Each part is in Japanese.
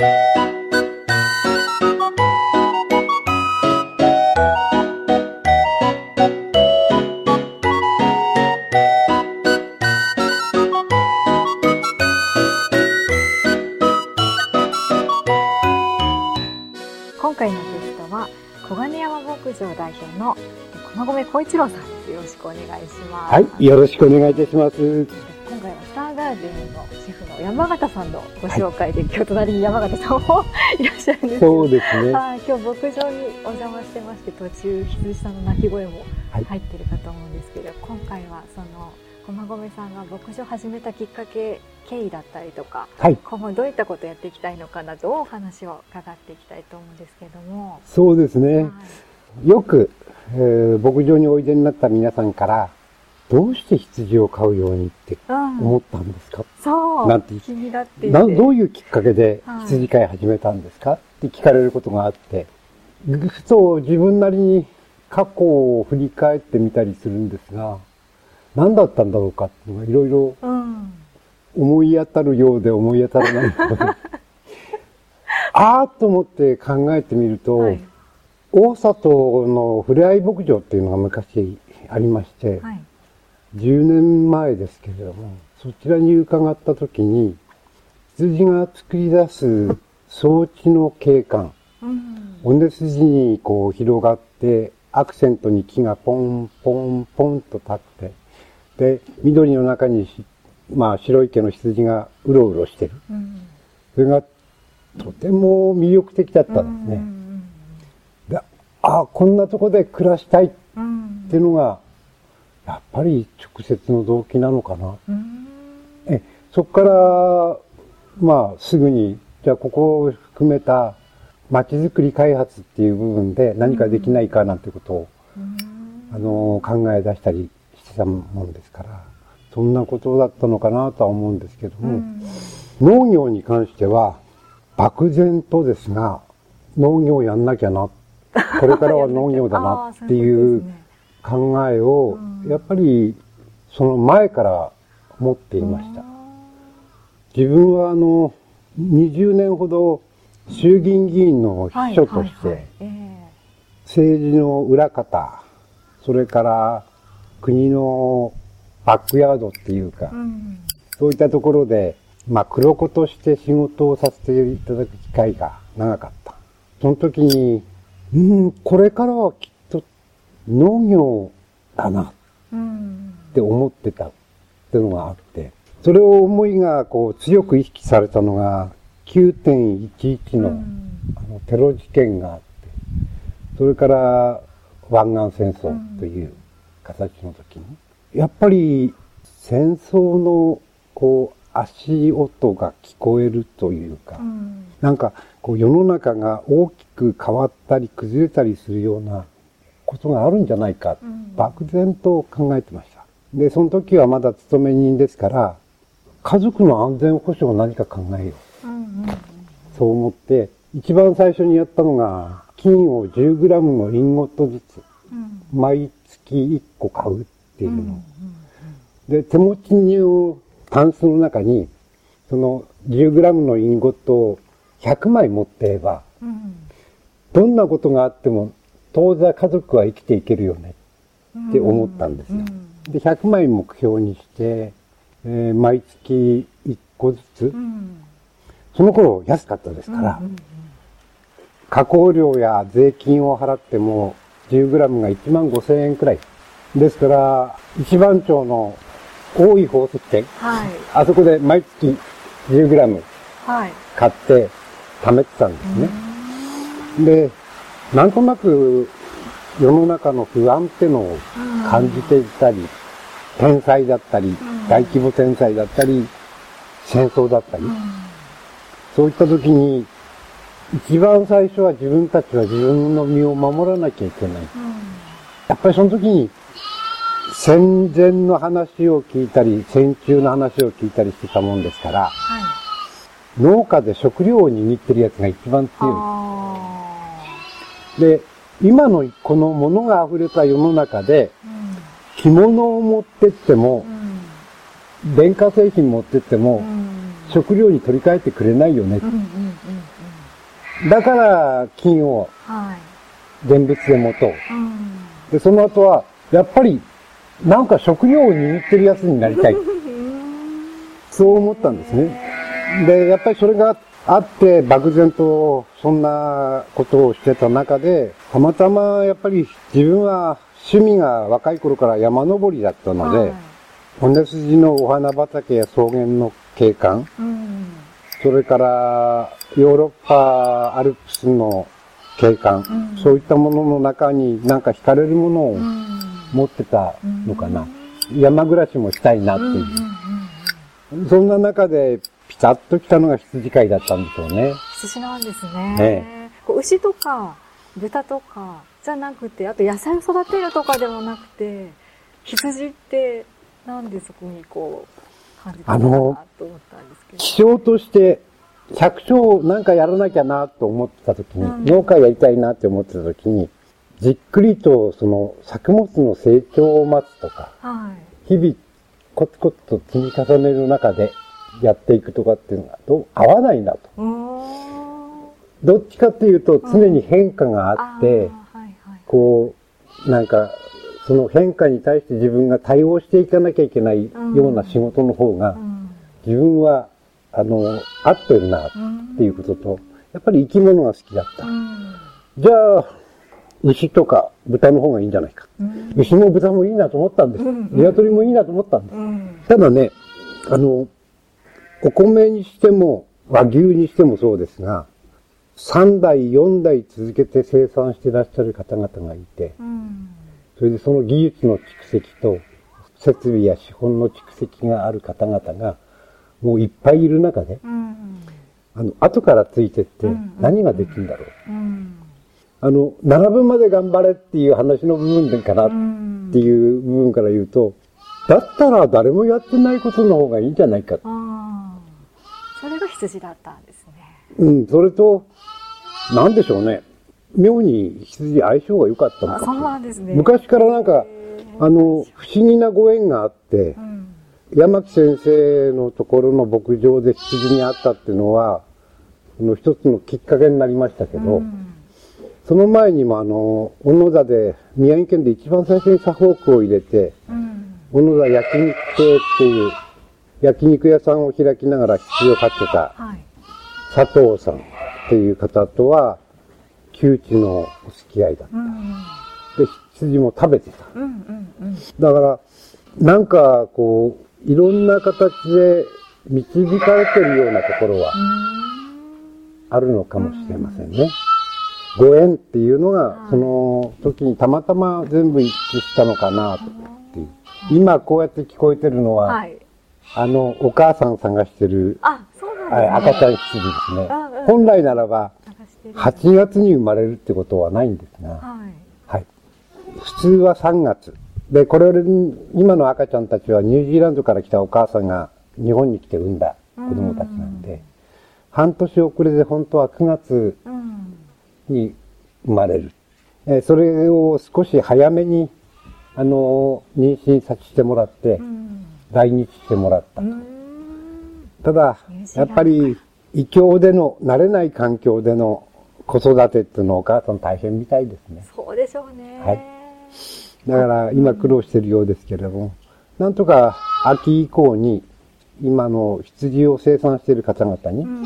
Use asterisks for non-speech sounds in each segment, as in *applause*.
今回のゲストは小金山牧場代表の駒込光一郎さんです。よろしくお願いします。はい、よろしくお願いいたします。山形さんのご紹介で、今日隣に山形さんもいらっしゃるんです。けどそうですね。はい、今日牧場にお邪魔してまして途中羊さんの鳴き声もはい。入ってるかと思うんですけど、今回はその駒込さんが牧場を始めたきっかけ経緯だったりとかはい、今後どういったことをやっていきたいのかなどお話を伺っていきたいと思うんですけども、そうですね。はい。よく、えー牧場においでになった皆さんから、どうして羊を飼うようにってうん。思ったんですか、そう。なんて気になって。いてなどういうきっかけではい。羊飼い始めたんですか？って聞かれることがあって、ふと自分なりに過去を振り返ってみたりするんですが、何だったんだろうかっていうのがいろいろうん。思い当たるようで思い当たらない *laughs* あーっと思って考えてみると、はい。大里のふれあい牧場っていうのが昔ありまして、はい10年前ですけれども、そちらに伺った時に、羊が作り出す装置の景観、うん尾根筋にこう広がって、アクセントに木がポンポンポンと立って、で、緑の中にし、まあ白い毛の羊がうろうろしてる。うんそれがとても魅力的だったんですね。でああ、こんなとこで暮らしたいっうんていうのが、やっぱり直接の動機なのかな。うん。え、そこから、まあ、すぐに、じゃあここを含めた街づくり開発っていう部分で何かできないかなんてことを、うん。あの、考え出したりしてたもんですから、そんなことだったのかなとは思うんですけども、うん。農業に関しては、漠然とですが、農業やんなきゃな、これからは農業だなっていう *laughs* 考えをう、ん。やっぱりその前から持っていました。自分はあの、20年ほど衆議院議員の秘書として、政治の裏方、それから国のバックヤードっていうかそういったところで、まあ、黒子として仕事をさせていただく機会が長かった。その時に、うん、これからはき農業だな。うんって思ってたっていうのがあって、それを思いがこう強く意識されたのが9.11の,、うん。あのテロ事件があって、それから湾岸戦争という形の時に、やっぱり戦争のこう足音が聞こえるというか、うん。なんかこう世の中が大きく変わったり崩れたりするようなことがあるんじゃないか、うん。漠然と考えてました。で、その時はまだ勤め人ですから、家族の安全保障を何か考えよう。うんうんそう思って、一番最初にやったのが、金を 10g のインゴットずつ、うん。毎月1個買うっていうの。うんで、手持ちのタンスの中に、その 10g のインゴットを100枚持っていれば、うん。どんなことがあっても、当座家族は生きていけるよね。って思ったんですよ。で、100枚目標にして、えー毎月1個ずつ、うん。その頃安かったですから、うん加工料や税金を払っても 10g が1万5千円くらい。ですから、一番町の大井宝石店、はい。あそこで毎月 10g はい。買って貯めてたんですね。で、なんとなく世の中の不安ってのを感じていたり、天災だったりん、大規模天災だったり、戦争だったり、うんそういった時に、一番最初は自分たちは自分の身を守らなきゃいけない。うん。やっぱりその時に、戦前の話を聞いたり、戦中の話を聞いたりしてたもんですから、はい。農家で食料を握ってるやつが一番強あい。で、今のこの物が溢れた世の中で、着物を持ってっても、電化製品持ってっても、食料に取り替えてくれないよねだから金を。現物で持とう。で、その後は、やっぱり、なんか職業を握ってるやつになりたい。そう思ったんですね。で、やっぱりそれがあって、漠然とそんなことをしてた中で、たまたまやっぱり自分は趣味が若い頃から山登りだったので、はい骨筋のお花畑や草原の景観、うん。それからヨーロッパアルプスの景観、うんそういったものの中になんか惹かれるものをうん。持ってたのかな。山暮らしもしたいなってうん。いう。そんな中でピタッと来たのが羊飼いだったんでしょうね。羊なんですね。ね牛とか豚とかじゃなくて、あと野菜を育てるとかでもなくて、羊ってなんでそこにこう感じたのかなと思ったんですけど。気象として、百姓なんかやらなきゃなと思ってた時に、うん農家やりたいなって思ってた時に、じっくりとその作物の成長を待つとか、はい。日々コツコツと積み重ねる中でやっていくとかっていうのがどう合わないなと。どっちかっていうと常に変化があって。こう、なんか、その変化に対して自分が対応していかなきゃいけないような仕事の方がう、ん。自分は、あの、合ってるなっていうことと、やっぱり生き物が好きだったう。ん。じゃあ、牛とか豚の方がいいんじゃないか。うん。牛も豚もいいなと思ったんです。うん鶏もいいなと思ったんです。うん。ただね、あの、お米にしても、和牛にしてもそうですが、3代、4代続けて生産してらっしゃる方々がいて、うん。それでその技術の蓄積と、設備や資本の蓄積がある方々が、もういっぱいいる中で、うん。あの、後からついてってうん何ができるんだろう。うん。あの、並ぶまで頑張れっていう話の部分かなっうんていう部分から言うと、だったら誰もやってないことの方がいいんじゃないか。羊だったんですね。うん、それと、なんでしょうね。妙に羊相性が良かったのあ、そうなんですね。昔からなんか、あの、不思議なご縁があってう、ん。山木先生のところの牧場で羊に会ったっていうのは、その一つのきっかけになりましたけど、うんその前にもあの、小野田で、宮城県で一番最初にサフォークを入れて、うん。小野田焼肉亭っていう焼肉屋さんを開きながら羊を飼ってたはい。佐藤さんっていう方とは、旧知のお付き合いだ。うん。で、羊も食べてた。うんうんうん。だから、なんか、こう、いろんな形で導かれてるようなところはあるのかもしれませんね。ご縁っていうのが、その時にたまたま全部一致したのかな、っていう。今こうやって聞こえてるのは、はい。あの、お母さん探してる、あ、そうなんですあね。赤ちゃん羊ですねうんうん。本来ならば、探してる。8月に生まれるってことはないんですが、はい。はい。普通は3月。で、これ、今の赤ちゃんたちはニュージーランドから来たお母さんが日本に来て産んだ子供たちなんで、半年遅れで本当は9月うん。に生まれる。えーそれを少し早めに、あのー妊娠させてもらってう、ん。来日してもらったう。ん。ただやっぱり、異教での、慣れない環境での子育てっていうのはお母さん大変みたいですね。そうでしょうね。はいだから今苦労してるようですけれども、なんとか秋以降に今の羊を生産している方々にうん。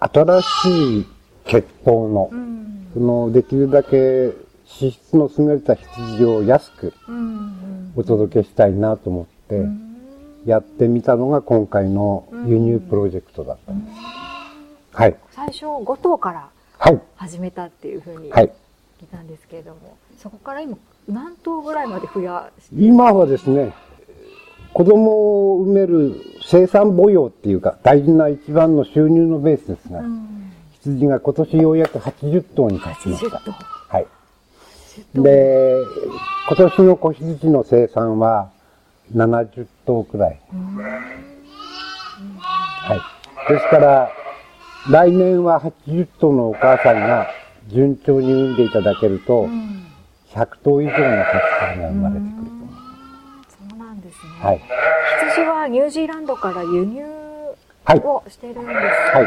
新しい血統のう、ん。そのできるだけ脂質の優れた羊を安くうん。お届けしたいなと思ってうん。やってみたのが今回の輸入プロジェクトだったんです。はい。最初5頭からはい。始めたっていうふうにはい。聞いたんですけれども、そこから今何頭ぐらいまで増やして今はですね、子供を産める生産母養っていうか、大事な一番の収入のベースですが、うん。羊が今年ようやく80頭に達しまし80た。頭。はい。80頭。で、今年の子羊の生産は70頭くらい。うんはい。ですから、来年は80頭のお母さんが順調に産んでいただけると、うん100頭以上の子羊が生まれてくると。そうなんですね。はい。羊はニュージーランドから輸入はい。をしてるんです。はい。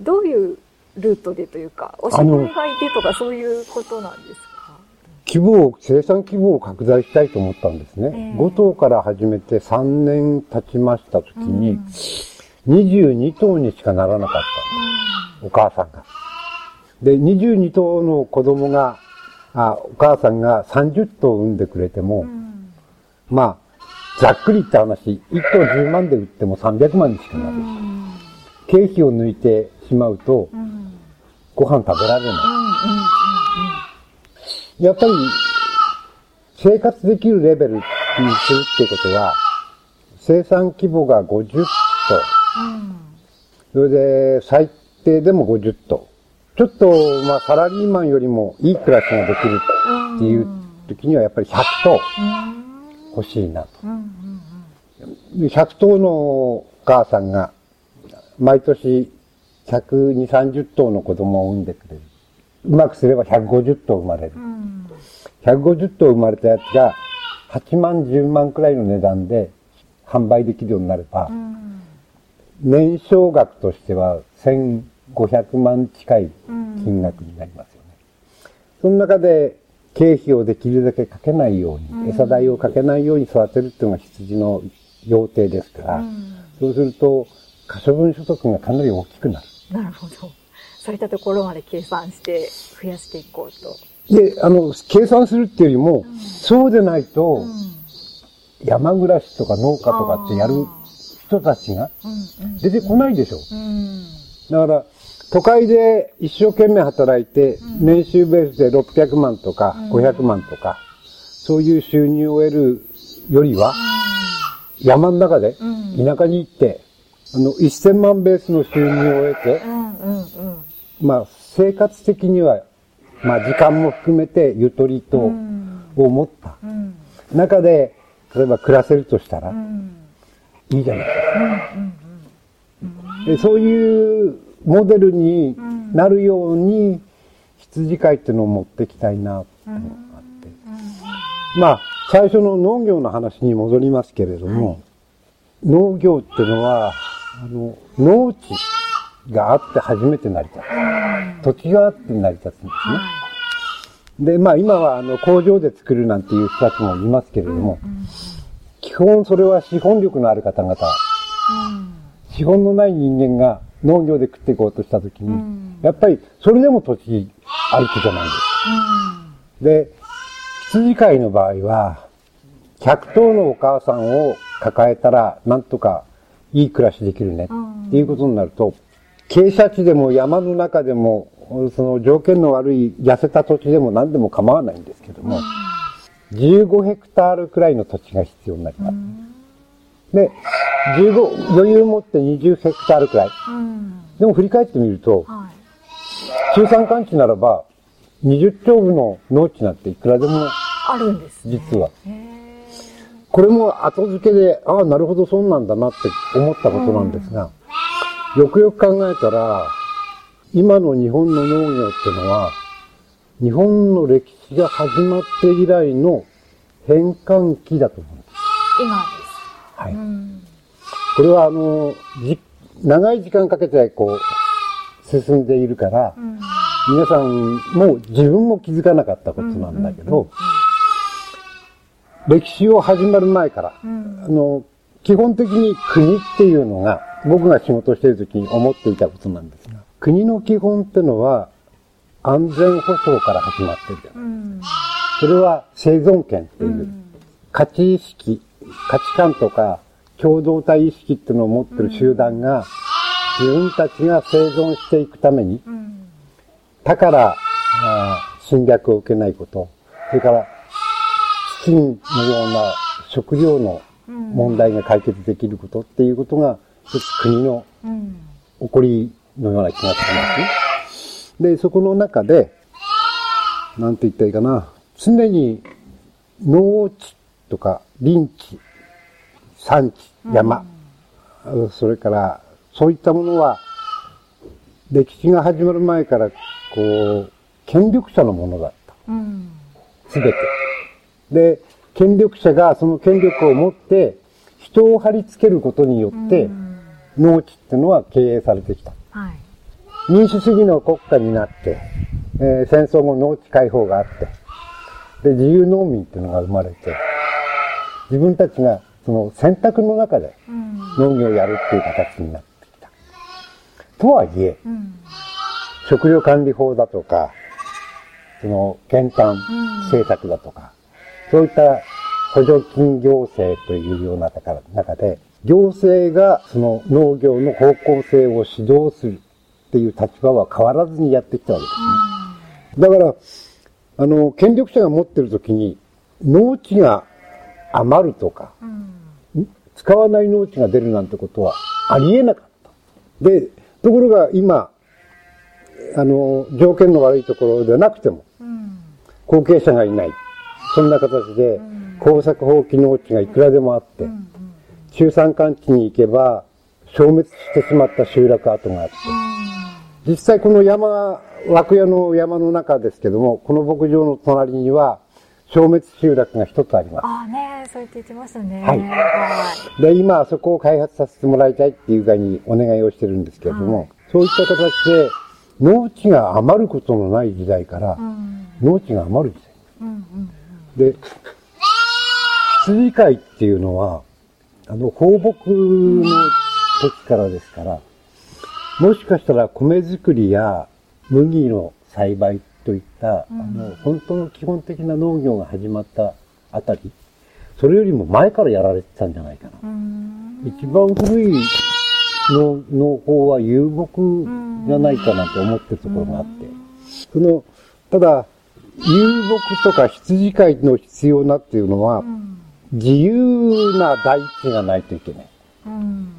どういうルートでというか、おしまいがいてとかそういうことなんですか？規模を、生産規模を拡大したいと思ったんですね。ええ5頭から始めて3年経ちました時に、22頭にしかならなかった。お母さんが。で、22頭の子供が、あお母さんが30頭産んでくれても、うんまあ、ざっくり言った話、1頭10万で売っても300万にしかうなる。ん経費を抜いてしまうとう、んご飯食べられない。うやっぱり、生活できるレベルにするってことは、生産規模が50頭、んうんうんそれで最低でも50頭。ちょっと、まあ、サラリーマンよりもいい暮らしができるっていう時にはやっぱり100頭欲しいなと。うんうんで100頭のお母さんが、毎年120、30頭の子供を産んでくれる。うまくすれば150頭生まれるう。ん150頭生まれたやつが8万、10万くらいの値段で販売できるようになればう、ん年商額としては1500万近い金額になりますよね。その中で経費をできるだけかけないように、餌代をかけないように育てるっていうのが羊の要定ですから、そうすると可処分所得がかなり大きくなる。なるほど。そういったところまで計算して増やしていこうと。で、あの、計算するっていうよりも、そうでないと、山暮らしとか農家とかってやる人たちがうんうん。出てこないでしょ。うん。だから、都会で一生懸命働いて、年収ベースで600万とか500万とか、そういう収入を得るよりは、山の中で、うん。田舎に行って、あの、1000万ベースの収入を得てう、んうんうんまあ、生活的には、まあ、時間も含めてゆとりと、うん。を持った。うん。中で、例えば暮らせるとしたらう、ん。いいじゃない。ですか。でそういうモデルになるように、羊飼いっていうのを持っていきたいなっていうのがあって。まあ、最初の農業の話に戻りますけれども、農業っていうのは、あの、農地があって初めて成り立つ。土地があって成り立つんですね。はで、まあ今はあの工場で作るなんていう人たちもいますけれども、基本それは資本力のある方々、いうん資本のない人間が農業で食っていこうとしたときに、んやっぱりそれでも土地ありきじゃないですか。で、羊飼いの場合は、100頭のお母さんを抱えたら、なんとかいい暮らしできるねっていうことになると、傾斜地でも山の中でも、その条件の悪い痩せた土地でも何でも構わないんですけども、15ヘクタールくらいの土地が必要になります。で、15、余裕を持って20ヘクタールくらい。うんでも振り返ってみると、はい中山間地ならば、20丁部の農地なんていくらでもあるんですね実は。これも後付けで、ああ、なるほど、そうなんだなって思ったことなんですが、よくよく考えたら、今の日本の農業ってのは、日本の歴史が始まって以来の変換期だと思うんです。今はい。ですうん。これはあの、じ長い時間かけてこう、進んでいるから、うん。皆さんも自分も気づかなかったことなんだけど、歴史を始まる前から、うん。あの、基本的に国っていうのが、僕が仕事している時に思っていたことなんですが、国の基本ってのは、安全保障から始まってる。じゃないうんそれは生存権っていう、価値意識、価値観とか、共同体意識っていうのを持ってる集団が、自分たちが生存していくために、うん。だから、侵略を受けないこと、それから、飢饉のような食料の問題が解決できることっていうことが、一つ国のうん起こりのような気がしますね。で、そこの中で、なんて言ったらいいかな、常に農地とか林地、山地、山、それから、そういったものは、歴史が始まる前から、こう、権力者のものだった。うんすべて。で、権力者がその権力を持って、人を貼り付けることによって、農地ってのは経営されてきた。はい民主主義の国家になって、えー戦争後農地解放があって、で、自由農民っていうのが生まれて、自分たちがその選択の中でうん。農業をやるっていう形になってきた。とはいえ、うん。食料管理法だとか、その、減反政策だとか、そういった補助金行政というような中中で、行政がその農業の方向性を指導するっていう立場は変わらずにやってきたわけですね。だから、あの、権力者が持ってる時に、農地が余るとか、うん。ん使わない農地が出るなんてことはありえなかった。で、ところが今、あの、条件の悪いところでなくても、うん。後継者がいない。そんな形で、耕作放棄農地がいくらでもあって、うん。中山間地に行けば、消滅してしまった集落跡があって、実際この山、涌谷の山の中ですけども、この牧場の隣には、消滅集落が一つあります。ああね、そう言って言ってましたね。はいはい。で、今、そこを開発させてもらいたいっていう具合にお願いをしてるんですけれども、はいそういった形で、農地が余ることのない時代からう、ん。農地が余る時うん。うん。代。で、羊飼いっていうのは、あの、放牧の時からですから、もしかしたら米作りや麦の栽培といった、うんあの、本当の基本的な農業が始まったあたり、それよりも前からやられてたんじゃないかな。うん。一番古い農農法は遊牧じゃないかなと思ってるところがあって、その、ただ、遊牧とか羊飼いの必要なっていうのはう、ん。自由な大地がないといけない。うん。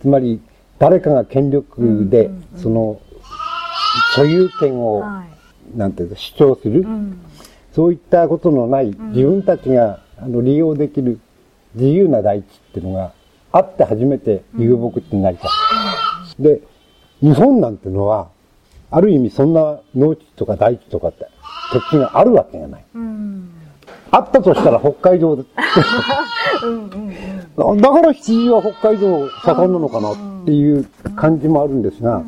つまり、誰かが権力でうんうんうん、その、所有権を、はい。なんていうか、主張する、うん。そういったことのない、自分たちがあの利用できる自由な大地っていうのがあって初めて遊牧ってなりたい。で、日本なんてのは、ある意味そんな農地とか大地とかって土地があるわけがない。うん。あったとしたら北海道で、*laughs* うん。うん。だから羊は北海道盛んなのかなっていう感じもあるんですが、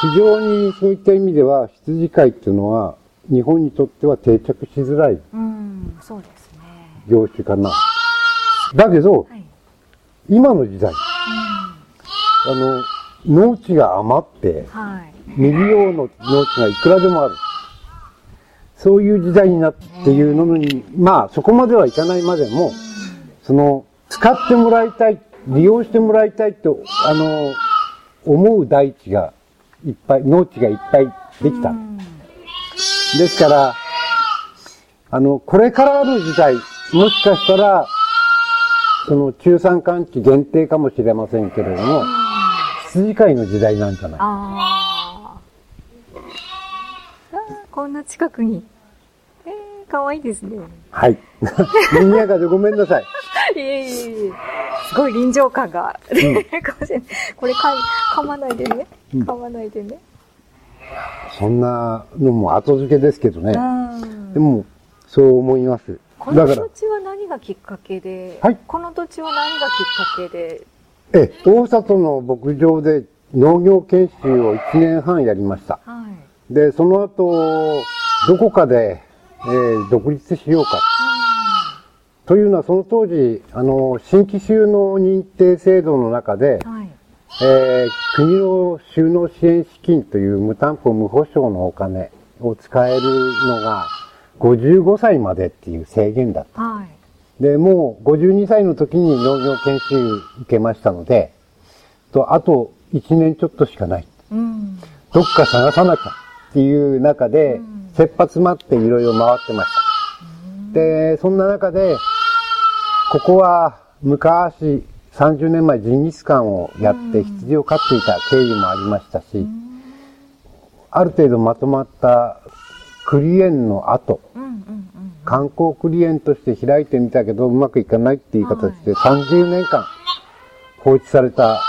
非常にそういった意味では羊飼いっていうのは日本にとっては定着しづらい。業種かな。だけど、はい。今の時代、あの、農地が余って、はい。未利用の農地がいくらでもある。そういう時代になっていうのに、まあ、そこまではいかないまでも、その、使ってもらいたい、利用してもらいたいと、あの、思う大地がいっぱい、農地がいっぱいできた。うん。ですから、あの、これからの時代、もしかしたら、その中山間地限定かもしれませんけれども、羊飼いの時代なんじゃないあーあー。こんな近くに。えー、かわいいですね。はい。賑やかでごめんなさい。いえいえいえ。すごい臨場感が、かもしれない。*laughs* これか、噛まないでね。うん噛まないでね。そんなのも後付けですけどね。うんでも、そう思います。この土、地は何がきっかけで、はいこの土地は何がきっかけで、え、大里の牧場で農業研修を1年半やりました。はい。で、その後、どこかで、えー独立しようか。というのは、その当時、あの、新規収納認定制度の中で、はい。えー国の収納支援資金という無担保無保証のお金を使えるのが55歳までっていう制限だった。はい。で、もう52歳の時に農業研修受けましたので、と、あと1年ちょっとしかない。うん。どっか探さなきゃっていう中でうん、切羽詰まっていろいろ回ってました。で、そんな中で、ここは昔、30年前ジンギスカンをやって羊を飼っていた経緯もありましたし、ある程度まとまった栗園の後、うんうんうん。観光栗園として開いてみたけどうまくいかないっていう形で30年間放置された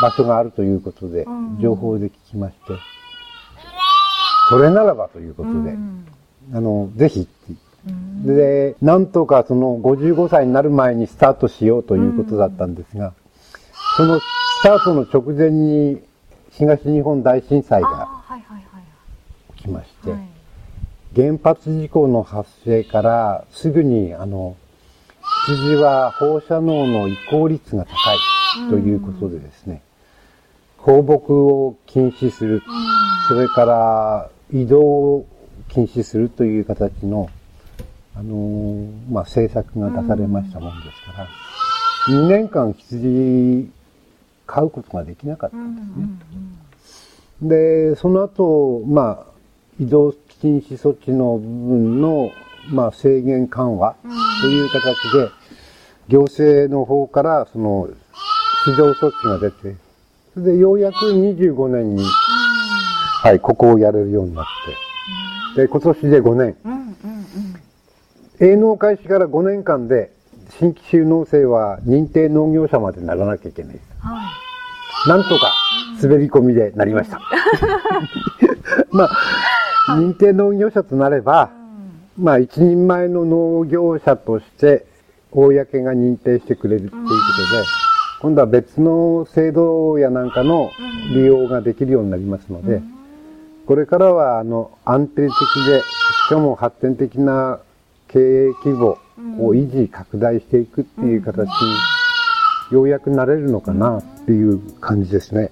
場所があるということでうん。情報で聞きまして、それならばということで、うん。あの、ぜひうん。で、なんとかその55歳になる前にスタートしようということだったんですが、そのスタートの直前に東日本大震災が。起きまして、はい。原発事故の発生からすぐにあの、羊は放射能の移行率が高いということでですね、放牧を禁止する、それから移動を禁止するという形の、あのーまあ、政策が出されましたもんですから、2年間羊飼うことができなかったうんんですね。で、その後、まあ、移動禁止措置の部分の、まあ、制限緩和という形で、行政の方から、その、指導措置が出て、それでようやく25年に、はい、ここをやれるようになって、で、今年で5年。うんうんうん営農開始から5年間で、新規就農生は認定農業者までならなきゃいけないです。はい。なんとか滑り込みでなりました。*laughs* まあ、認定農業者となれば、まあ一人前の農業者として、公が認定してくれるっていうことで、今度は別の制度やなんかの利用ができるようになりますので、これからはあの安定的で、しかも発展的な経営規模を維持拡大していくっていう形にようやくなれるのかなっていう感じですね。